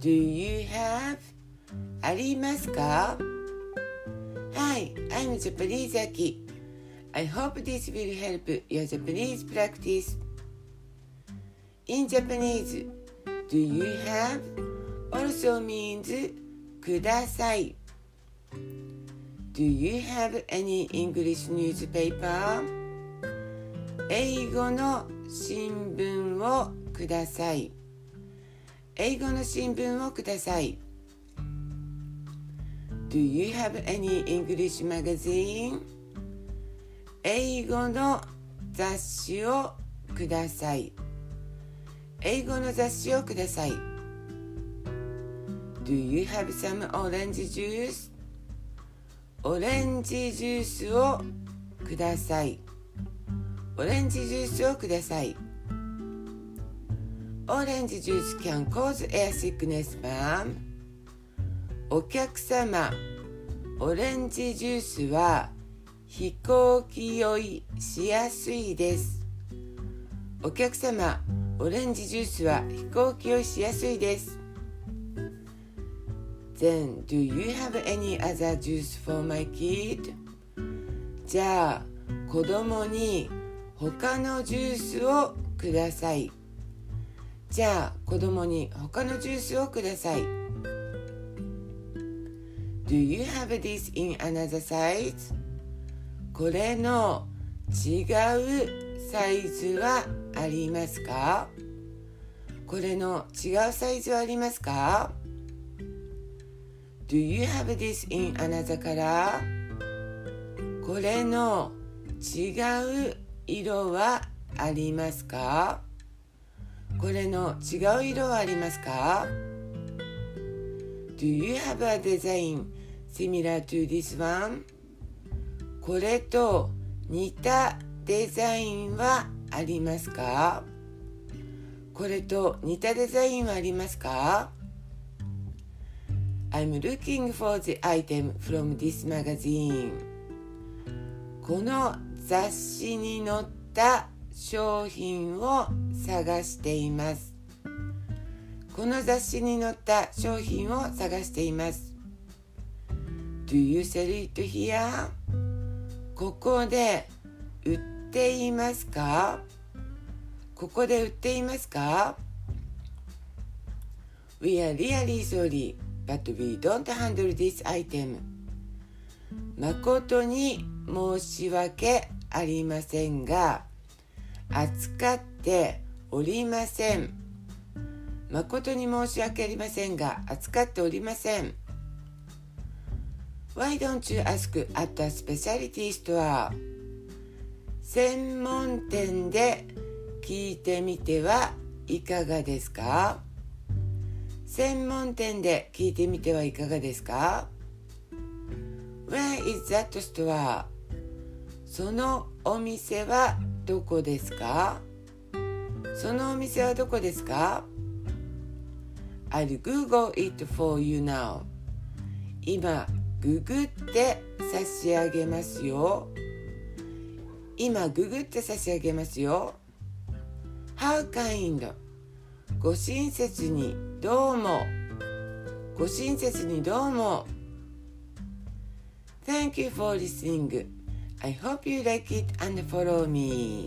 Do you have? ありますか Hi, I'm Japanese Aki. I hope this will help your Japanese practice. In Japanese, do you have also means ください。Do you have any English newspaper? 英語の新聞をください。英語の新聞をください。Do you have any English magazine? 英語の雑誌をください。英語の雑誌をください。Do you have some orange juice? オレンジジュースをください。オレンジジュースをください。オレンジジュース can cause air sickness, ma'am. お客様、オレンジジュースは飛行機酔いしやすいですお客様オレンジジュースは飛行機酔いしやすいです Then do you have any other juice for my kid? じゃあ子供に他のジュースをくださいじゃあ子供に他のジュースをください Do you have this in another size? これの違うサイズはありますか？これの違うサイズはありますか？Do you have this in another color? これの違う色はありますか？これの違う色はありますか Do you have a design similar to this one? これと似たデザインはありますかこれと似たデザインはありますか I'm looking for the item from this magazine この雑誌に載った商品を探していますこの雑誌に載った商品を探しています Do you sell it here? ここで売っていますか？ここで売っていますか？We are really sorry, but we don't handle this item. 誠に申し訳ありませんが、扱っておりません。誠に申し訳ありませんが、扱っておりません。Why don't you ask at a specialty store? 専門店で聞いてみてはいかがですか？専門店で聞いてみてはいかがですか？Where is that store? そのお店はどこですか？そのお店はどこですか ?I'll Google it for you now. 今ググって差し上げますよ。今ググって差し上げますよ。How kind? ご親切にどうも。ご親切にどうも。Thank you for listening. I hope you like it and follow me